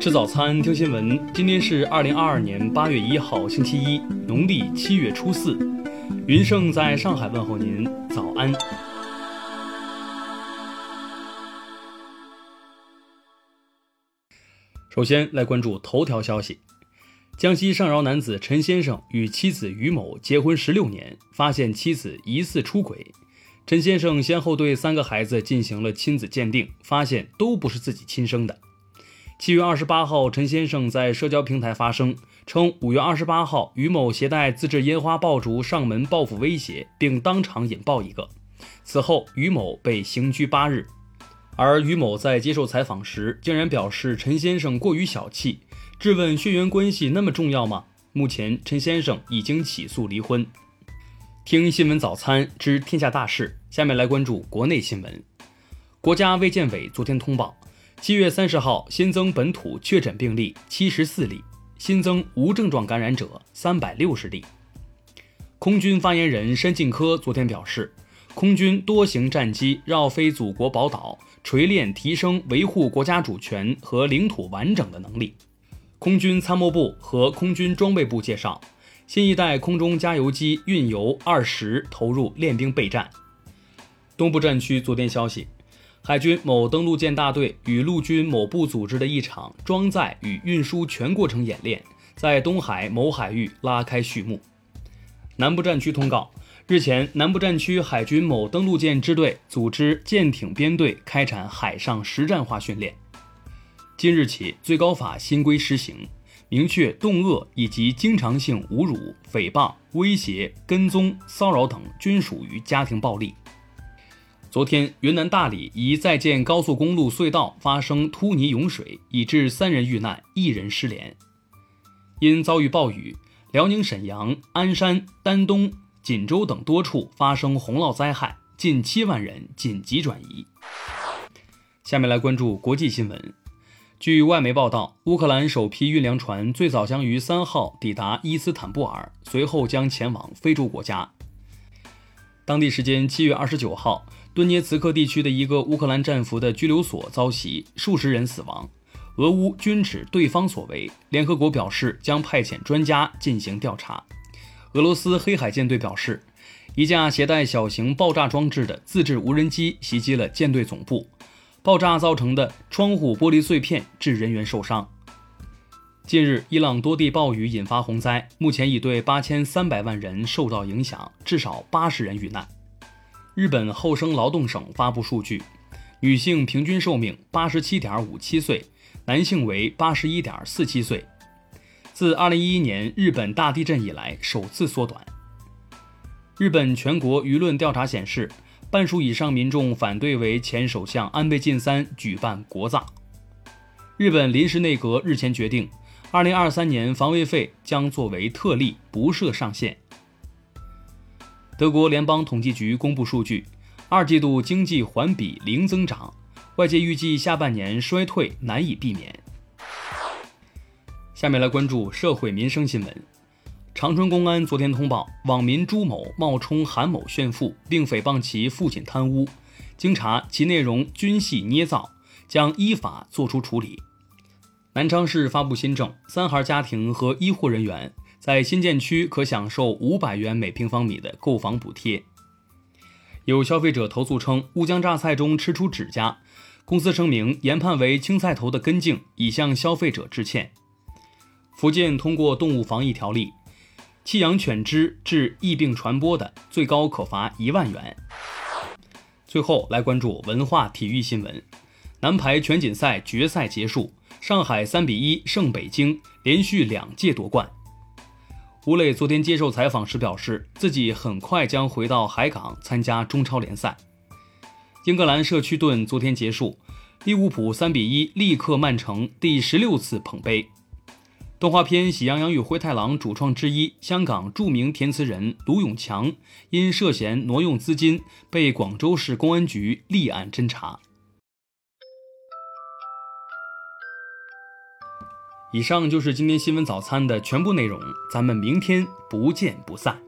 吃早餐，听新闻。今天是二零二二年八月一号，星期一，农历七月初四。云盛在上海问候您，早安。首先来关注头条消息：江西上饶男子陈先生与妻子于某结婚十六年，发现妻子疑似出轨。陈先生先后对三个孩子进行了亲子鉴定，发现都不是自己亲生的。七月二十八号，陈先生在社交平台发声称，五月二十八号于某携带自制烟花爆竹上门报复威胁，并当场引爆一个。此后，于某被刑拘八日。而于某在接受采访时，竟然表示陈先生过于小气，质问血缘关系那么重要吗？目前，陈先生已经起诉离婚。听新闻早餐知天下大事，下面来关注国内新闻。国家卫健委昨天通报。七月三十号新增本土确诊病例七十四例，新增无症状感染者三百六十例。空军发言人申进科昨天表示，空军多型战机绕飞祖国宝岛，锤炼提升维护国家主权和领土完整的能力。空军参谋部和空军装备部介绍，新一代空中加油机运油二十投入练兵备战。东部战区昨天消息。海军某登陆舰大队与陆军某部组织的一场装载与运输全过程演练，在东海某海域拉开序幕。南部战区通告：日前，南部战区海军某登陆舰支队组织舰艇编队开展海上实战化训练。今日起，最高法新规施行，明确动恶以及经常性侮辱、诽谤、威胁、跟踪、骚扰等均属于家庭暴力。昨天，云南大理一在建高速公路隧道发生突泥涌水，已致三人遇难，一人失联。因遭遇暴雨，辽宁沈阳、鞍山、丹东、锦州等多处发生洪涝灾害，近七万人紧急转移。下面来关注国际新闻。据外媒报道，乌克兰首批运粮船最早将于三号抵达伊斯坦布尔，随后将前往非洲国家。当地时间七月二十九号。顿涅茨克地区的一个乌克兰战俘的拘留所遭袭，数十人死亡。俄乌均指对方所为。联合国表示将派遣专家进行调查。俄罗斯黑海舰队表示，一架携带小型爆炸装置的自制无人机袭击了舰队总部，爆炸造成的窗户玻璃碎片致人员受伤。近日，伊朗多地暴雨引发洪灾，目前已对八千三百万人受到影响，至少八十人遇难。日本厚生劳动省发布数据，女性平均寿命八十七点五七岁，男性为八十一点四七岁，自二零一一年日本大地震以来首次缩短。日本全国舆论调查显示，半数以上民众反对为前首相安倍晋三举办国葬。日本临时内阁日前决定，二零二三年防卫费将作为特例，不设上限。德国联邦统计局公布数据，二季度经济环比零增长，外界预计下半年衰退难以避免。下面来关注社会民生新闻。长春公安昨天通报，网民朱某冒充韩某炫富，并诽谤其父亲贪污，经查其内容均系捏造，将依法作出处理。南昌市发布新政，三孩家庭和医护人员。在新建区可享受五百元每平方米的购房补贴。有消费者投诉称，乌江榨菜中吃出指甲，公司声明研判为青菜头的根茎，已向消费者致歉。福建通过动物防疫条例，弃养犬只致疫病传播的，最高可罚一万元。最后来关注文化体育新闻，男排全锦赛决赛结束，上海三比一胜北京，连续两届夺冠。吴磊昨天接受采访时表示，自己很快将回到海港参加中超联赛。英格兰社区盾昨天结束，利物浦三比一力克曼城，第十六次捧杯。动画片《喜羊羊与灰太狼》主创之一、香港著名填词人卢永强因涉嫌挪用资金，被广州市公安局立案侦查。以上就是今天新闻早餐的全部内容，咱们明天不见不散。